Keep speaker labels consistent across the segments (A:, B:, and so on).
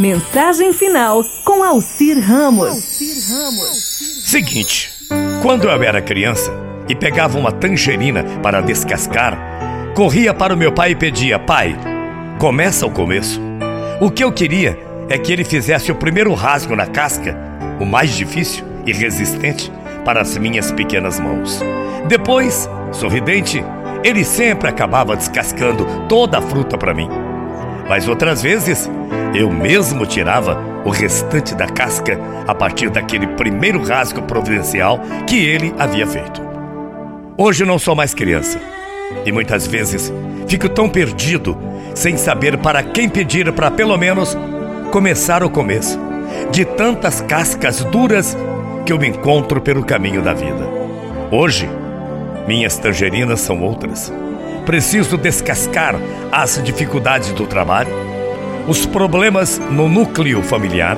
A: Mensagem final com Alcir Ramos.
B: Seguinte, quando eu era criança e pegava uma tangerina para descascar, corria para o meu pai e pedia: Pai, começa o começo. O que eu queria é que ele fizesse o primeiro rasgo na casca, o mais difícil e resistente, para as minhas pequenas mãos. Depois, sorridente, ele sempre acabava descascando toda a fruta para mim. Mas outras vezes, eu mesmo tirava o restante da casca a partir daquele primeiro rasgo providencial que ele havia feito. Hoje não sou mais criança e muitas vezes fico tão perdido sem saber para quem pedir para pelo menos começar o começo de tantas cascas duras que eu me encontro pelo caminho da vida. Hoje, minhas tangerinas são outras preciso descascar as dificuldades do trabalho, os problemas no núcleo familiar,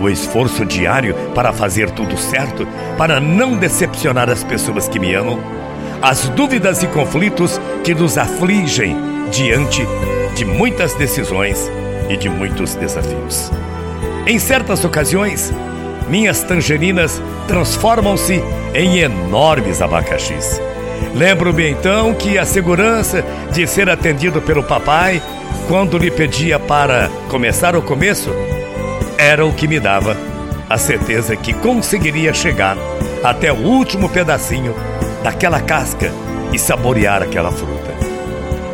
B: o esforço diário para fazer tudo certo, para não decepcionar as pessoas que me amam, as dúvidas e conflitos que nos afligem diante de muitas decisões e de muitos desafios. Em certas ocasiões, minhas tangerinas transformam-se em enormes abacaxis. Lembro-me então que a segurança de ser atendido pelo papai, quando lhe pedia para começar o começo, era o que me dava a certeza que conseguiria chegar até o último pedacinho daquela casca e saborear aquela fruta.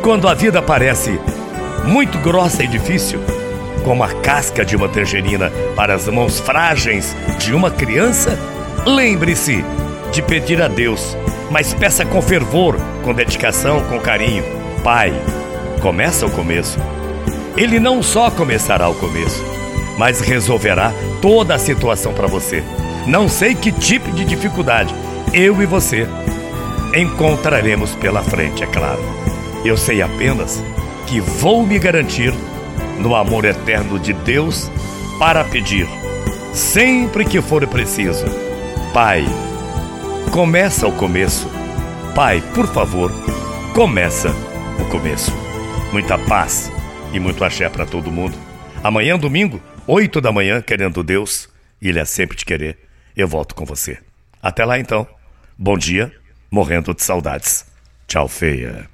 B: Quando a vida parece muito grossa e difícil, como a casca de uma tangerina para as mãos frágeis de uma criança, lembre-se de pedir a Deus mas peça com fervor, com dedicação, com carinho. Pai, começa o começo. Ele não só começará o começo, mas resolverá toda a situação para você. Não sei que tipo de dificuldade eu e você encontraremos pela frente, é claro. Eu sei apenas que vou me garantir no amor eterno de Deus para pedir, sempre que for preciso. Pai, Começa o começo. Pai, por favor, começa o começo. Muita paz e muito axé para todo mundo. Amanhã, domingo, 8 da manhã, querendo Deus, Ele é sempre te querer, eu volto com você. Até lá então. Bom dia, morrendo de saudades. Tchau, feia.